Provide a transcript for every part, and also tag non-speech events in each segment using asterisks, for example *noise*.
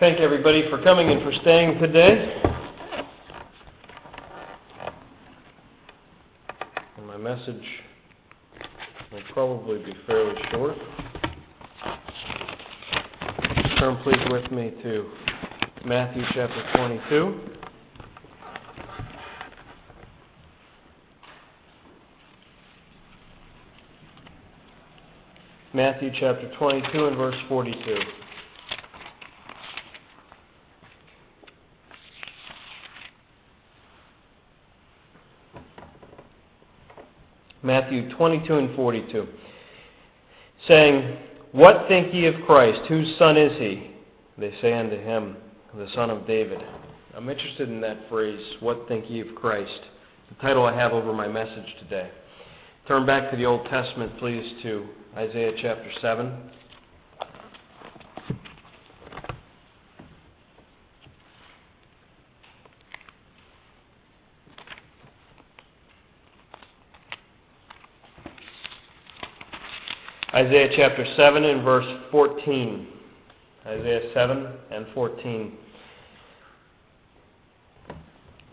Thank everybody for coming and for staying today. And my message will probably be fairly short. Turn please with me to Matthew chapter 22. Matthew chapter 22 and verse 42. Matthew 22 and 42, saying, What think ye of Christ? Whose son is he? They say unto him, The son of David. I'm interested in that phrase, What think ye of Christ? The title I have over my message today. Turn back to the Old Testament, please, to Isaiah chapter 7. Isaiah chapter 7 and verse 14. Isaiah 7 and 14.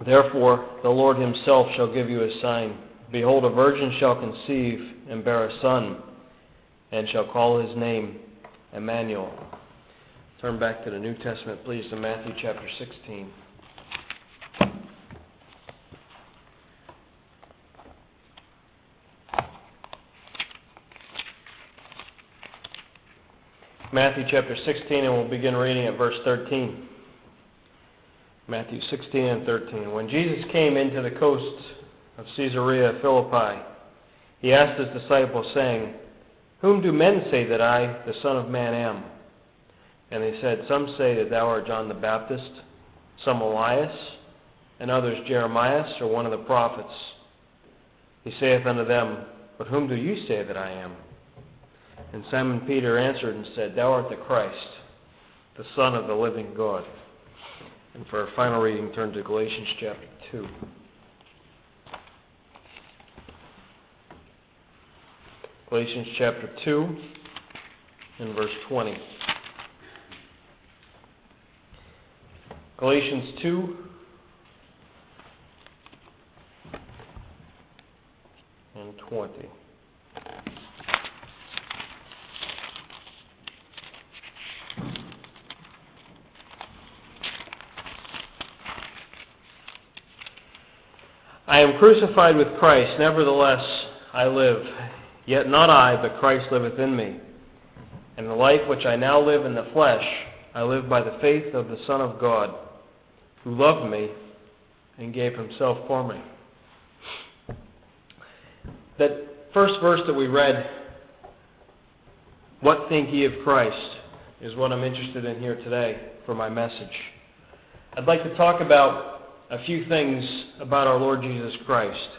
Therefore, the Lord himself shall give you a sign. Behold, a virgin shall conceive and bear a son, and shall call his name Emmanuel. Turn back to the New Testament, please, to Matthew chapter 16. Matthew chapter 16, and we'll begin reading at verse 13. Matthew 16 and 13. When Jesus came into the coast of Caesarea Philippi, he asked his disciples, saying, Whom do men say that I, the Son of Man, am? And they said, Some say that thou art John the Baptist, some Elias, and others Jeremias, or one of the prophets. He saith unto them, But whom do you say that I am? And Simon Peter answered and said, Thou art the Christ, the Son of the living God. And for our final reading, turn to Galatians chapter 2. Galatians chapter 2 and verse 20. Galatians 2 and 20. I am crucified with Christ, nevertheless I live. Yet not I, but Christ liveth in me. And the life which I now live in the flesh, I live by the faith of the Son of God, who loved me and gave himself for me. That first verse that we read, What think ye of Christ, is what I'm interested in here today for my message. I'd like to talk about a few things about our Lord Jesus Christ.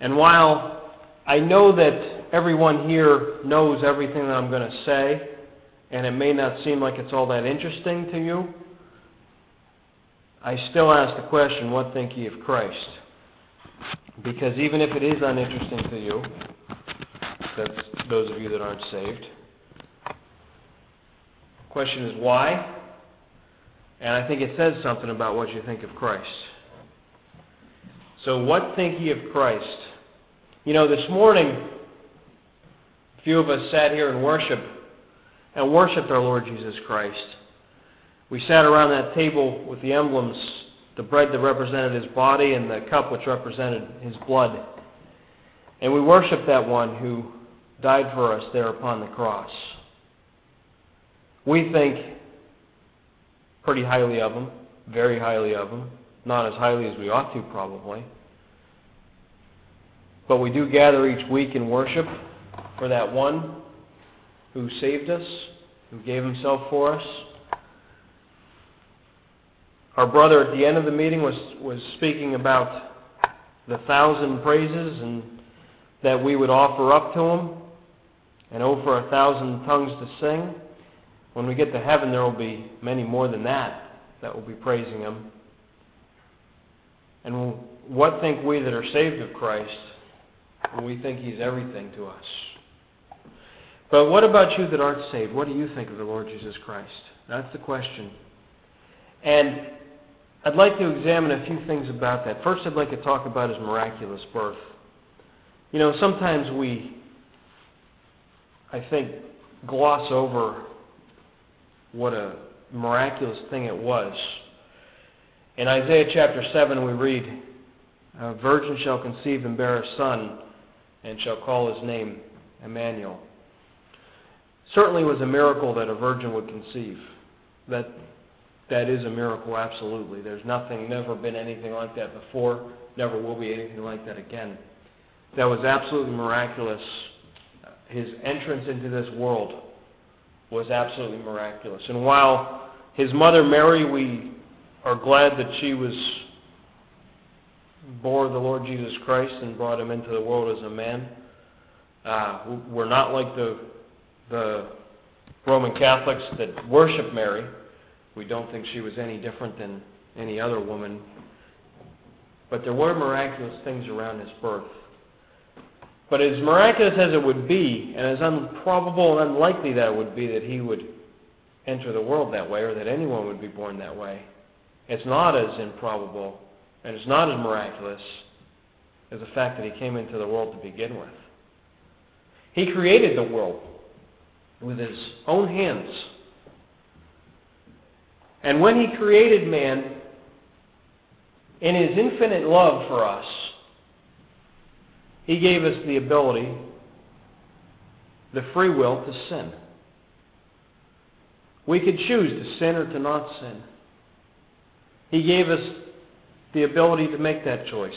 And while I know that everyone here knows everything that I'm going to say, and it may not seem like it's all that interesting to you, I still ask the question, what think ye of Christ? Because even if it is uninteresting to you, that's those of you that aren't saved, the question is why? And I think it says something about what you think of Christ. So, what think ye of Christ? You know, this morning, a few of us sat here and worshiped and worshiped our Lord Jesus Christ. We sat around that table with the emblems, the bread that represented his body and the cup which represented his blood. And we worshiped that one who died for us there upon the cross. We think pretty highly of him, very highly of him, not as highly as we ought to probably. But we do gather each week in worship for that one who saved us, who gave himself for us. Our brother at the end of the meeting was, was speaking about the thousand praises and that we would offer up to him and over a thousand tongues to sing. When we get to heaven, there will be many more than that that will be praising Him. And what think we that are saved of Christ? We think He's everything to us. But what about you that aren't saved? What do you think of the Lord Jesus Christ? That's the question. And I'd like to examine a few things about that. First, I'd like to talk about his miraculous birth. You know, sometimes we, I think, gloss over what a miraculous thing it was. In Isaiah chapter 7, we read, A virgin shall conceive and bear a son, and shall call his name Emmanuel. Certainly was a miracle that a virgin would conceive. That that is a miracle, absolutely. There's nothing, never been anything like that before, never will be anything like that again. That was absolutely miraculous. His entrance into this world was absolutely miraculous. And while his mother Mary, we are glad that she was bore the Lord Jesus Christ and brought him into the world as a man. Uh, we're not like the the Roman Catholics that worship Mary. We don't think she was any different than any other woman. But there were miraculous things around his birth. But as miraculous as it would be, and as improbable and unlikely that it would be that he would enter the world that way, or that anyone would be born that way, it's not as improbable and it's not as miraculous as the fact that he came into the world to begin with. He created the world with his own hands. And when he created man, in his infinite love for us, he gave us the ability, the free will to sin. We could choose to sin or to not sin. He gave us the ability to make that choice.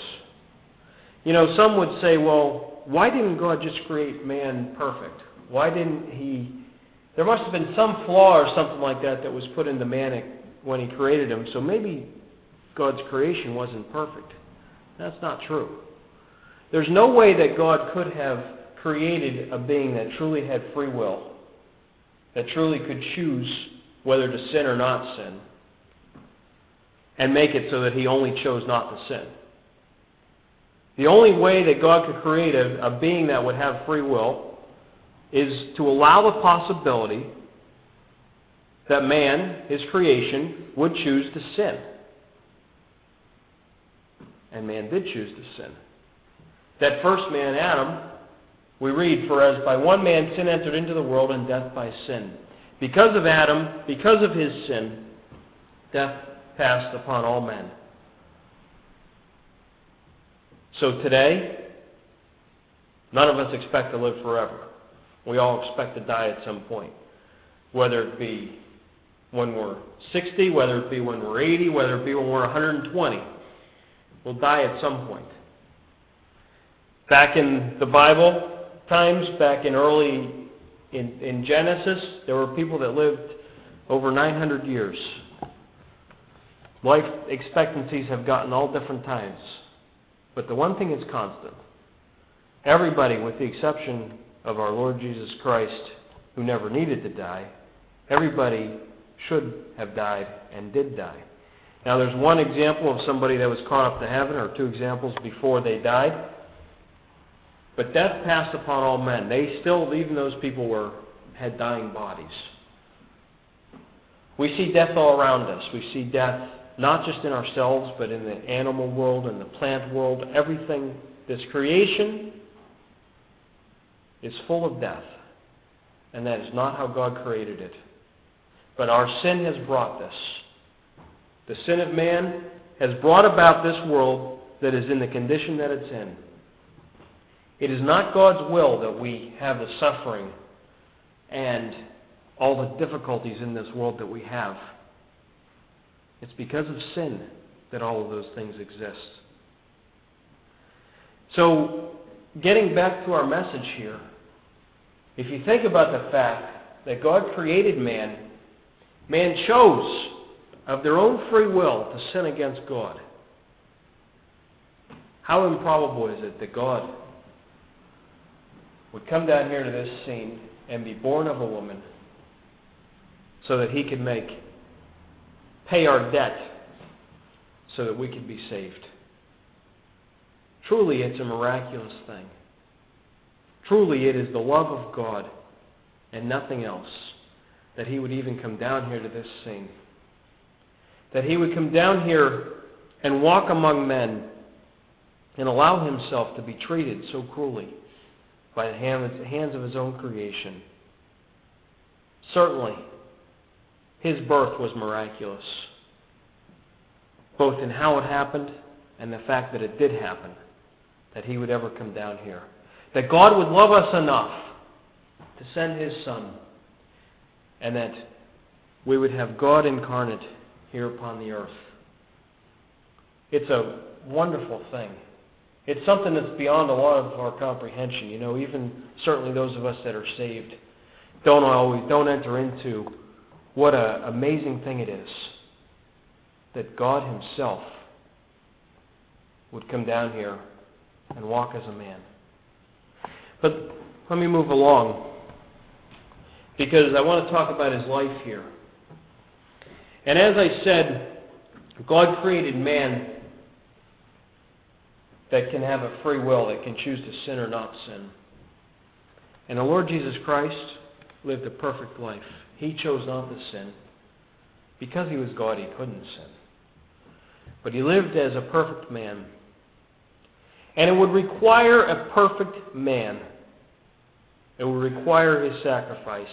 You know, some would say, well, why didn't God just create man perfect? Why didn't he? There must have been some flaw or something like that that was put into man when he created him, so maybe God's creation wasn't perfect. That's not true. There's no way that God could have created a being that truly had free will, that truly could choose whether to sin or not sin, and make it so that he only chose not to sin. The only way that God could create a, a being that would have free will is to allow the possibility that man, his creation, would choose to sin. And man did choose to sin. That first man, Adam, we read, For as by one man sin entered into the world, and death by sin. Because of Adam, because of his sin, death passed upon all men. So today, none of us expect to live forever. We all expect to die at some point. Whether it be when we're 60, whether it be when we're 80, whether it be when we're 120. We'll die at some point. Back in the Bible times, back in early in, in Genesis, there were people that lived over 900 years. Life expectancies have gotten all different times. But the one thing is constant. Everybody, with the exception of our Lord Jesus Christ, who never needed to die, everybody should have died and did die. Now, there's one example of somebody that was caught up to heaven, or two examples before they died. But death passed upon all men. They still, even those people were had dying bodies. We see death all around us. We see death not just in ourselves, but in the animal world and the plant world. Everything, this creation is full of death. And that is not how God created it. But our sin has brought this. The sin of man has brought about this world that is in the condition that it's in. It is not God's will that we have the suffering and all the difficulties in this world that we have. It's because of sin that all of those things exist. So, getting back to our message here, if you think about the fact that God created man Man chose of their own free will to sin against God. How improbable is it that God would come down here to this scene and be born of a woman so that he could make pay our debt so that we could be saved. Truly, it's a miraculous thing. Truly, it is the love of God and nothing else that he would even come down here to this scene. That he would come down here and walk among men and allow himself to be treated so cruelly by the hands of his own creation. Certainly, his birth was miraculous, both in how it happened and the fact that it did happen, that he would ever come down here. That God would love us enough to send his Son, and that we would have God incarnate here upon the earth. It's a wonderful thing. It's something that's beyond a lot of our comprehension. You know, even certainly those of us that are saved don't always don't enter into what an amazing thing it is that God Himself would come down here and walk as a man. But let me move along because I want to talk about His life here. And as I said, God created man that can have a free will, that can choose to sin or not sin. And the Lord Jesus Christ lived a perfect life. He chose not to sin. Because he was God, he couldn't sin. But he lived as a perfect man. And it would require a perfect man. It would require his sacrifice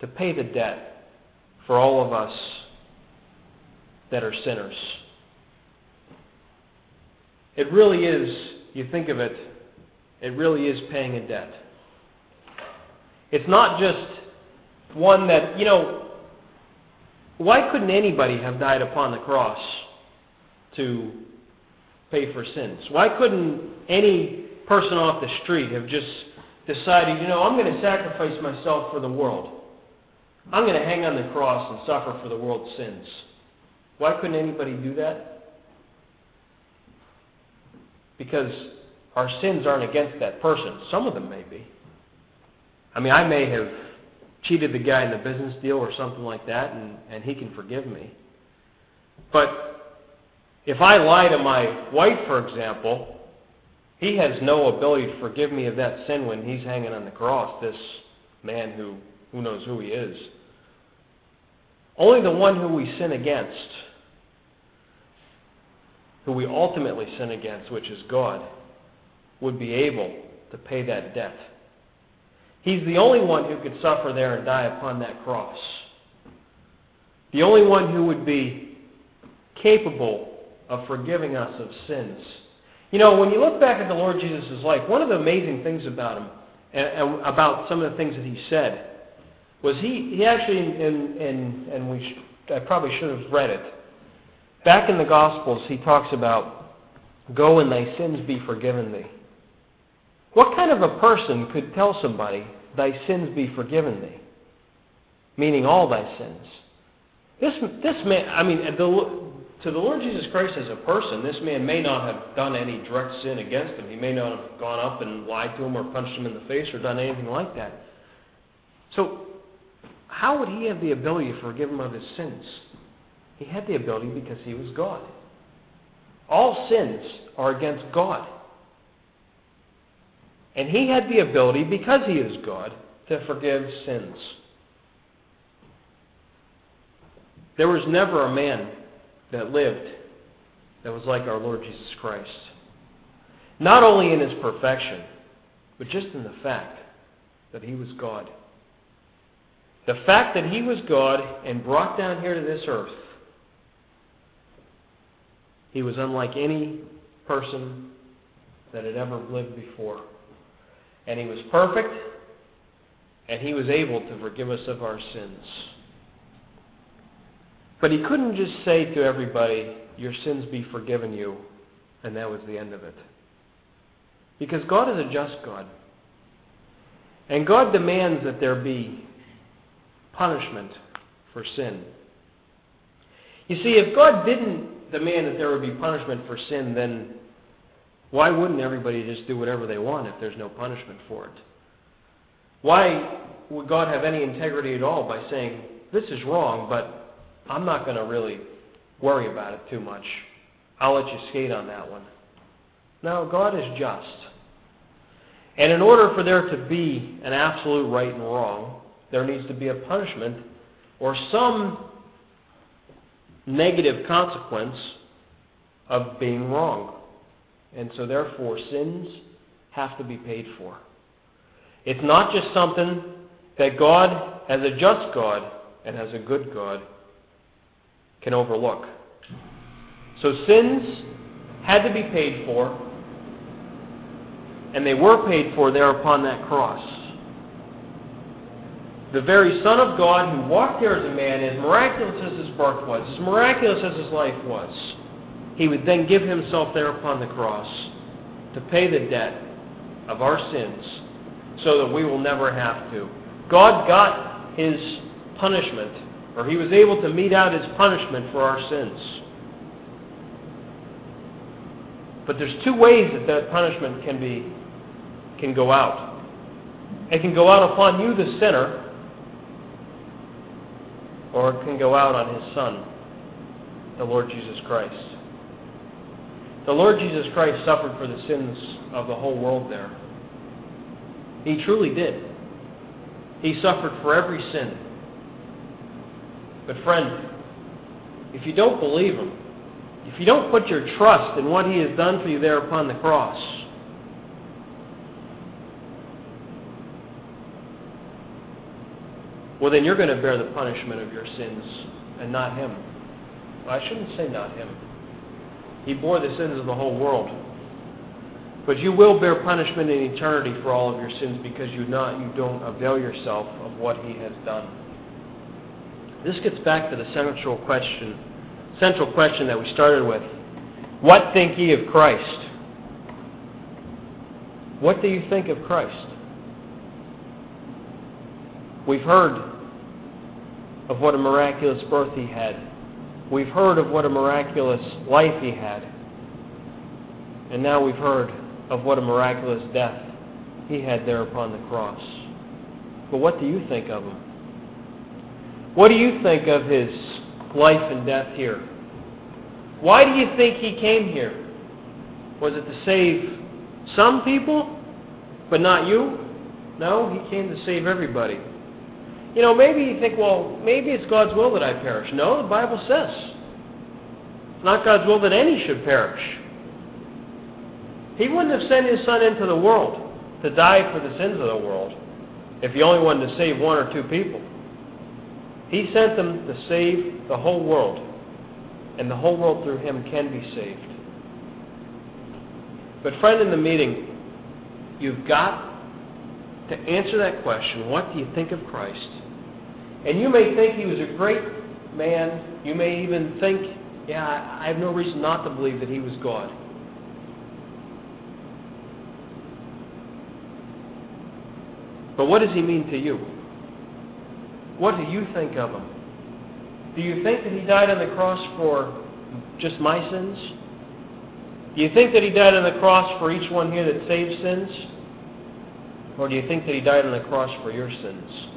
to pay the debt for all of us that are sinners. It really is, you think of it, it really is paying a debt. It's not just one that, you know, why couldn't anybody have died upon the cross to pay for sins? Why couldn't any person off the street have just decided, you know, I'm going to sacrifice myself for the world? I'm going to hang on the cross and suffer for the world's sins. Why couldn't anybody do that? Because our sins aren't against that person. Some of them may be. I mean, I may have cheated the guy in the business deal or something like that, and, and he can forgive me. But if I lie to my wife, for example, he has no ability to forgive me of that sin when he's hanging on the cross, this man who, who knows who he is. Only the one who we sin against who we ultimately sin against, which is God, would be able to pay that debt. He's the only one who could suffer there and die upon that cross. The only one who would be capable of forgiving us of sins. You know, when you look back at the Lord Jesus' life, one of the amazing things about him, and, about some of the things that he said, was he, he actually, and, and, and we sh- I probably should have read it, Back in the Gospels, he talks about, Go and thy sins be forgiven thee. What kind of a person could tell somebody, Thy sins be forgiven thee? Meaning all thy sins. This, this man, I mean, the, to the Lord Jesus Christ as a person, this man may not have done any direct sin against him. He may not have gone up and lied to him or punched him in the face or done anything like that. So, how would he have the ability to forgive him of his sins? He had the ability because he was God. All sins are against God. And he had the ability, because he is God, to forgive sins. There was never a man that lived that was like our Lord Jesus Christ. Not only in his perfection, but just in the fact that he was God. The fact that he was God and brought down here to this earth he was unlike any person that had ever lived before. And he was perfect, and he was able to forgive us of our sins. But he couldn't just say to everybody, Your sins be forgiven you, and that was the end of it. Because God is a just God. And God demands that there be punishment for sin. You see, if God didn't demand that there would be punishment for sin, then why wouldn't everybody just do whatever they want if there's no punishment for it? Why would God have any integrity at all by saying, this is wrong, but I'm not going to really worry about it too much? I'll let you skate on that one. No, God is just. And in order for there to be an absolute right and wrong, there needs to be a punishment or some negative consequence of being wrong. And so, therefore, sins have to be paid for. It's not just something that God, as a just God and as a good God, can overlook. So, sins had to be paid for, and they were paid for there upon that cross. The very Son of God who walked there as a man, as miraculous as his birth was, as miraculous as his life was, he would then give himself there upon the cross to pay the debt of our sins so that we will never have to. God got his punishment, or he was able to mete out his punishment for our sins. But there's two ways that that punishment can be can go out. It can go out upon you, the sinner, or it can go out on his Son, the Lord Jesus Christ. The Lord Jesus Christ suffered for the sins of the whole world there. He truly did. He suffered for every sin. But, friend, if you don't believe Him, if you don't put your trust in what He has done for you there upon the cross, well, then you're going to bear the punishment of your sins and not Him. Well, I shouldn't say not Him. He bore the sins of the whole world. But you will bear punishment in eternity for all of your sins because you not you don't avail yourself of what he has done. This gets back to the central question, central question that we started with. What think ye of Christ? What do you think of Christ? We've heard of what a miraculous birth he had. We've heard of what a miraculous life he had. And now we've heard of what a miraculous death he had there upon the cross. But what do you think of him? What do you think of his life and death here? Why do you think he came here? Was it to save some people, but not you? No, he came to save everybody. You know, maybe you think, well, maybe it's God's will that I perish. No, the Bible says. It's not God's will that any should perish. He wouldn't have sent his son into the world to die for the sins of the world if he only wanted to save one or two people. He sent them to save the whole world, and the whole world through him can be saved. But, friend, in the meeting, you've got to answer that question what do you think of Christ? And you may think he was a great man. You may even think, yeah, I have no reason not to believe that he was God. But what does he mean to you? What do you think of him? Do you think that he died on the cross for just my sins? Do you think that he died on the cross for each one here that saves sins? Or do you think that he died on the cross for your sins?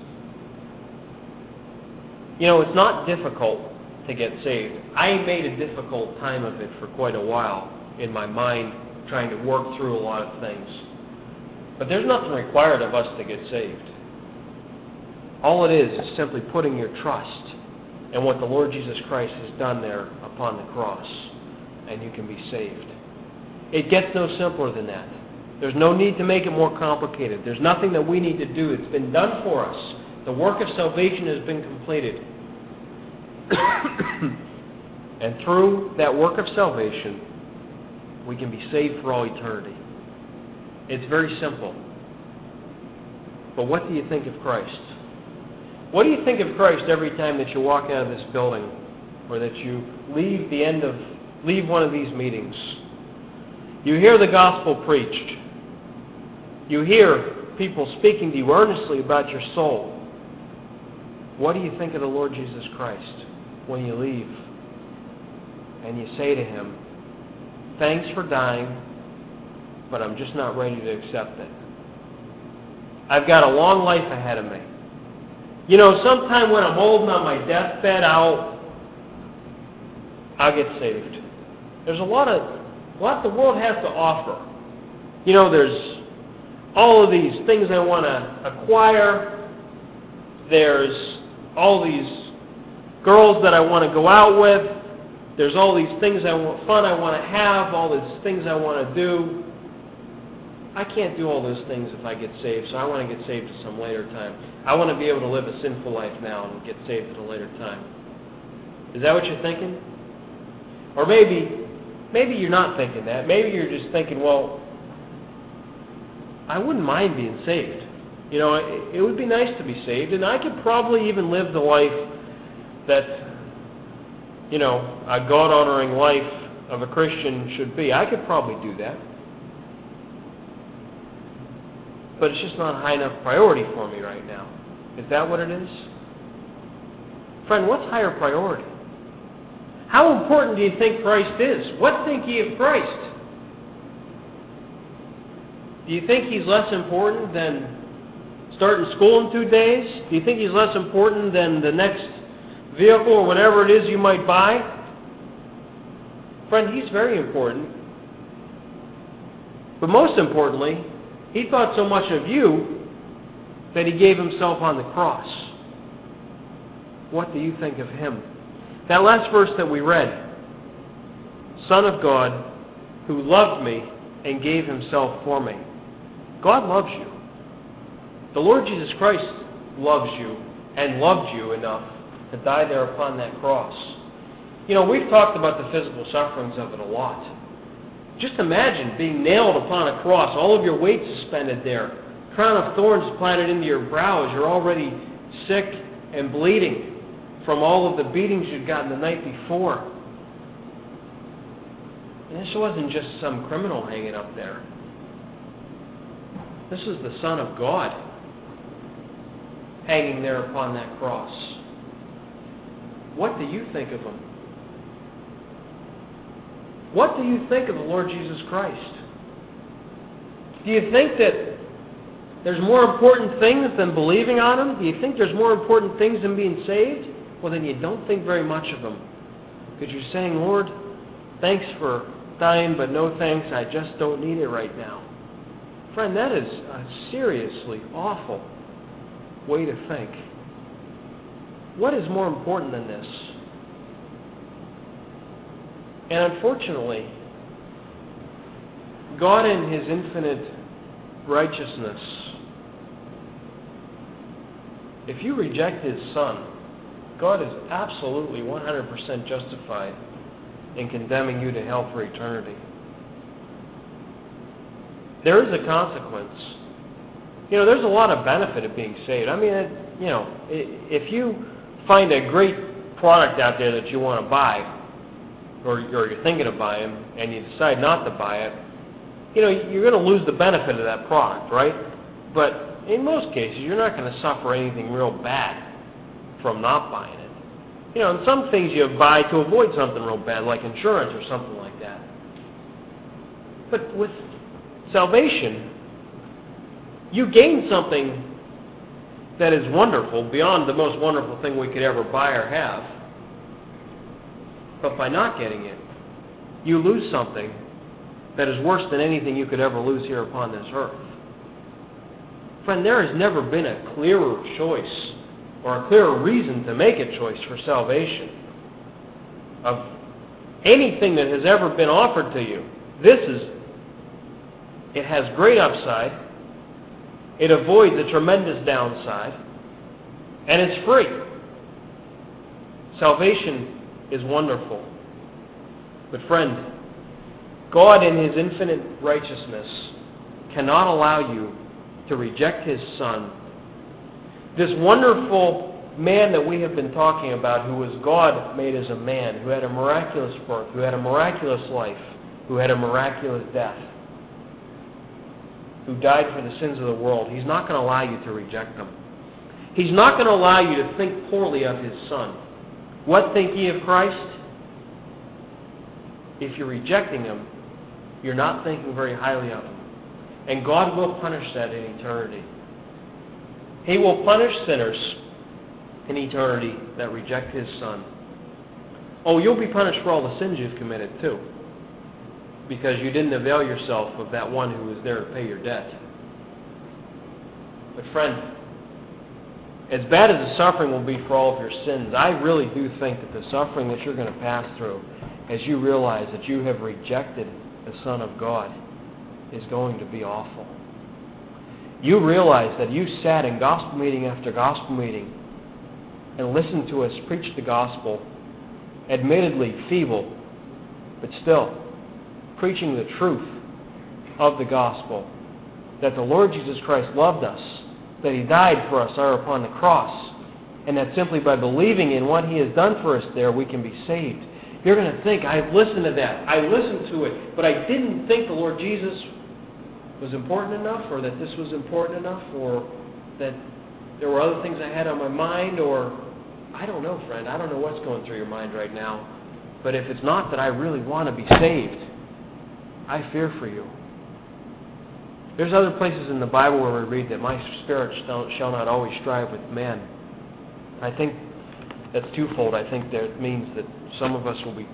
You know, it's not difficult to get saved. I made a difficult time of it for quite a while in my mind, trying to work through a lot of things. But there's nothing required of us to get saved. All it is is simply putting your trust in what the Lord Jesus Christ has done there upon the cross, and you can be saved. It gets no simpler than that. There's no need to make it more complicated. There's nothing that we need to do. It's been done for us. The work of salvation has been completed. *coughs* and through that work of salvation, we can be saved for all eternity. It's very simple. But what do you think of Christ? What do you think of Christ every time that you walk out of this building or that you leave the end of leave one of these meetings? You hear the gospel preached. You hear people speaking to you earnestly about your soul. What do you think of the Lord Jesus Christ when you leave? And you say to him, Thanks for dying, but I'm just not ready to accept it. I've got a long life ahead of me. You know, sometime when I'm old and on my deathbed, I'll I'll get saved. There's a lot of a lot the world has to offer. You know, there's all of these things I want to acquire. There's all these girls that I want to go out with. There's all these things I want, fun I want to have, all these things I want to do. I can't do all those things if I get saved, so I want to get saved at some later time. I want to be able to live a sinful life now and get saved at a later time. Is that what you're thinking? Or maybe, maybe you're not thinking that. Maybe you're just thinking, well, I wouldn't mind being saved. You know, it, it would be nice to be saved, and I could probably even live the life that, you know, a God honoring life of a Christian should be. I could probably do that. But it's just not a high enough priority for me right now. Is that what it is? Friend, what's higher priority? How important do you think Christ is? What think ye of Christ? Do you think he's less important than starting school in two days? Do you think he's less important than the next vehicle or whatever it is you might buy? Friend, he's very important. But most importantly, he thought so much of you that he gave himself on the cross. What do you think of him? That last verse that we read Son of God, who loved me and gave himself for me. God loves you. The Lord Jesus Christ loves you and loved you enough to die there upon that cross. You know, we've talked about the physical sufferings of it a lot. Just imagine being nailed upon a cross, all of your weight suspended there, crown of thorns planted into your brows. You're already sick and bleeding from all of the beatings you'd gotten the night before. And this wasn't just some criminal hanging up there. This is the Son of God hanging there upon that cross. What do you think of him? What do you think of the Lord Jesus Christ? Do you think that there's more important things than believing on Him? Do you think there's more important things than being saved? Well, then you don't think very much of Him. Because you're saying, Lord, thanks for dying, but no thanks, I just don't need it right now. Friend, that is a seriously awful way to think. What is more important than this? And unfortunately, God, in His infinite righteousness, if you reject His Son, God is absolutely 100% justified in condemning you to hell for eternity. There is a consequence. You know, there's a lot of benefit of being saved. I mean, it, you know, if you find a great product out there that you want to buy, or, or you're thinking of buying, and you decide not to buy it, you know, you're going to lose the benefit of that product, right? But in most cases, you're not going to suffer anything real bad from not buying it. You know, and some things you buy to avoid something real bad, like insurance or something like that. But with salvation, you gain something that is wonderful, beyond the most wonderful thing we could ever buy or have. But by not getting it, you lose something that is worse than anything you could ever lose here upon this earth. Friend, there has never been a clearer choice or a clearer reason to make a choice for salvation of anything that has ever been offered to you. This is, it has great upside, it avoids a tremendous downside, and it's free. Salvation is wonderful. But, friend, God, in His infinite righteousness, cannot allow you to reject His Son this wonderful man that we have been talking about, who was God made as a man, who had a miraculous birth, who had a miraculous life, who had a miraculous death, who died for the sins of the world, he's not going to allow you to reject him. He's not going to allow you to think poorly of his son. What think ye of Christ? If you're rejecting him, you're not thinking very highly of him. And God will punish that in eternity. He will punish sinners in eternity that reject His Son. Oh, you'll be punished for all the sins you've committed, too, because you didn't avail yourself of that one who was there to pay your debt. But, friend, as bad as the suffering will be for all of your sins, I really do think that the suffering that you're going to pass through as you realize that you have rejected the Son of God is going to be awful. You realize that you sat in gospel meeting after gospel meeting and listened to us preach the gospel, admittedly feeble, but still preaching the truth of the gospel that the Lord Jesus Christ loved us, that He died for us there upon the cross, and that simply by believing in what He has done for us there, we can be saved. You're going to think, I've listened to that. I listened to it, but I didn't think the Lord Jesus was important enough, or that this was important enough, or that there were other things I had on my mind, or I don't know, friend. I don't know what's going through your mind right now. But if it's not that I really want to be saved, I fear for you. There's other places in the Bible where we read that my spirit shall not always strive with men. I think that's twofold. I think that means that some of us will be,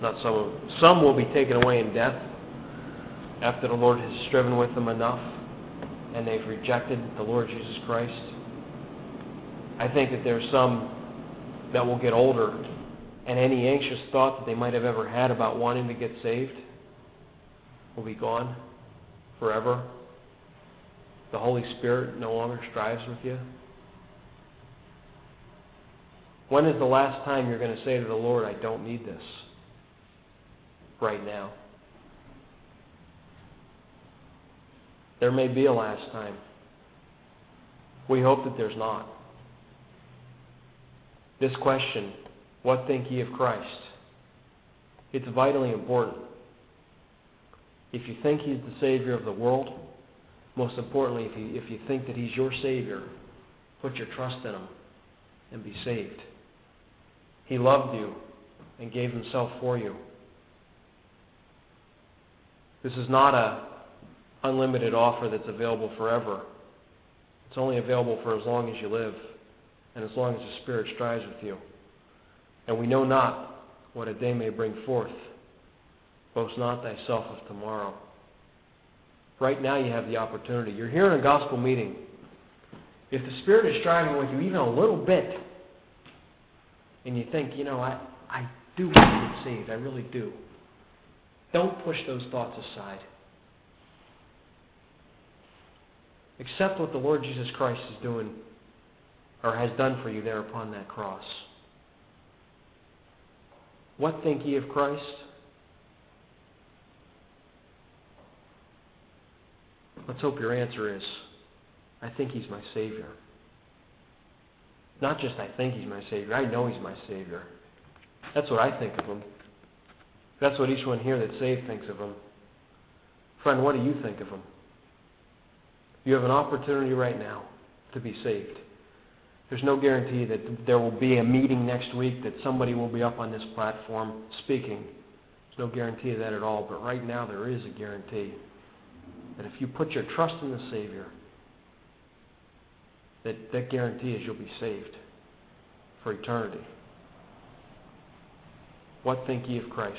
not some of, some will be taken away in death after the Lord has striven with them enough and they've rejected the Lord Jesus Christ. I think that there's some that will get older and any anxious thought that they might have ever had about wanting to get saved will be gone forever. The Holy Spirit no longer strives with you. When is the last time you're going to say to the Lord, I don't need this? Right now. There may be a last time. We hope that there's not. This question, what think ye of Christ? It's vitally important. If you think He's the Savior of the world, most importantly, if you, if you think that He's your Savior, put your trust in Him and be saved. He loved you and gave Himself for you. This is not a unlimited offer that's available forever. It's only available for as long as you live and as long as the Spirit strives with you. And we know not what a day may bring forth. Boast not thyself of tomorrow. Right now you have the opportunity. You're here in a gospel meeting. If the Spirit is striving with you even a little bit, and you think, you know, I, I do want to get saved, I really do. Don't push those thoughts aside. Accept what the Lord Jesus Christ is doing or has done for you there upon that cross. What think ye of Christ? Let's hope your answer is I think he's my Savior. Not just I think he's my Savior, I know he's my Savior. That's what I think of him. That's what each one here that's saved thinks of him. Friend, what do you think of him? You have an opportunity right now to be saved. There's no guarantee that there will be a meeting next week that somebody will be up on this platform speaking. There's no guarantee of that at all, but right now there is a guarantee that if you put your trust in the Savior, that, that guarantee is you'll be saved for eternity. What think ye of Christ?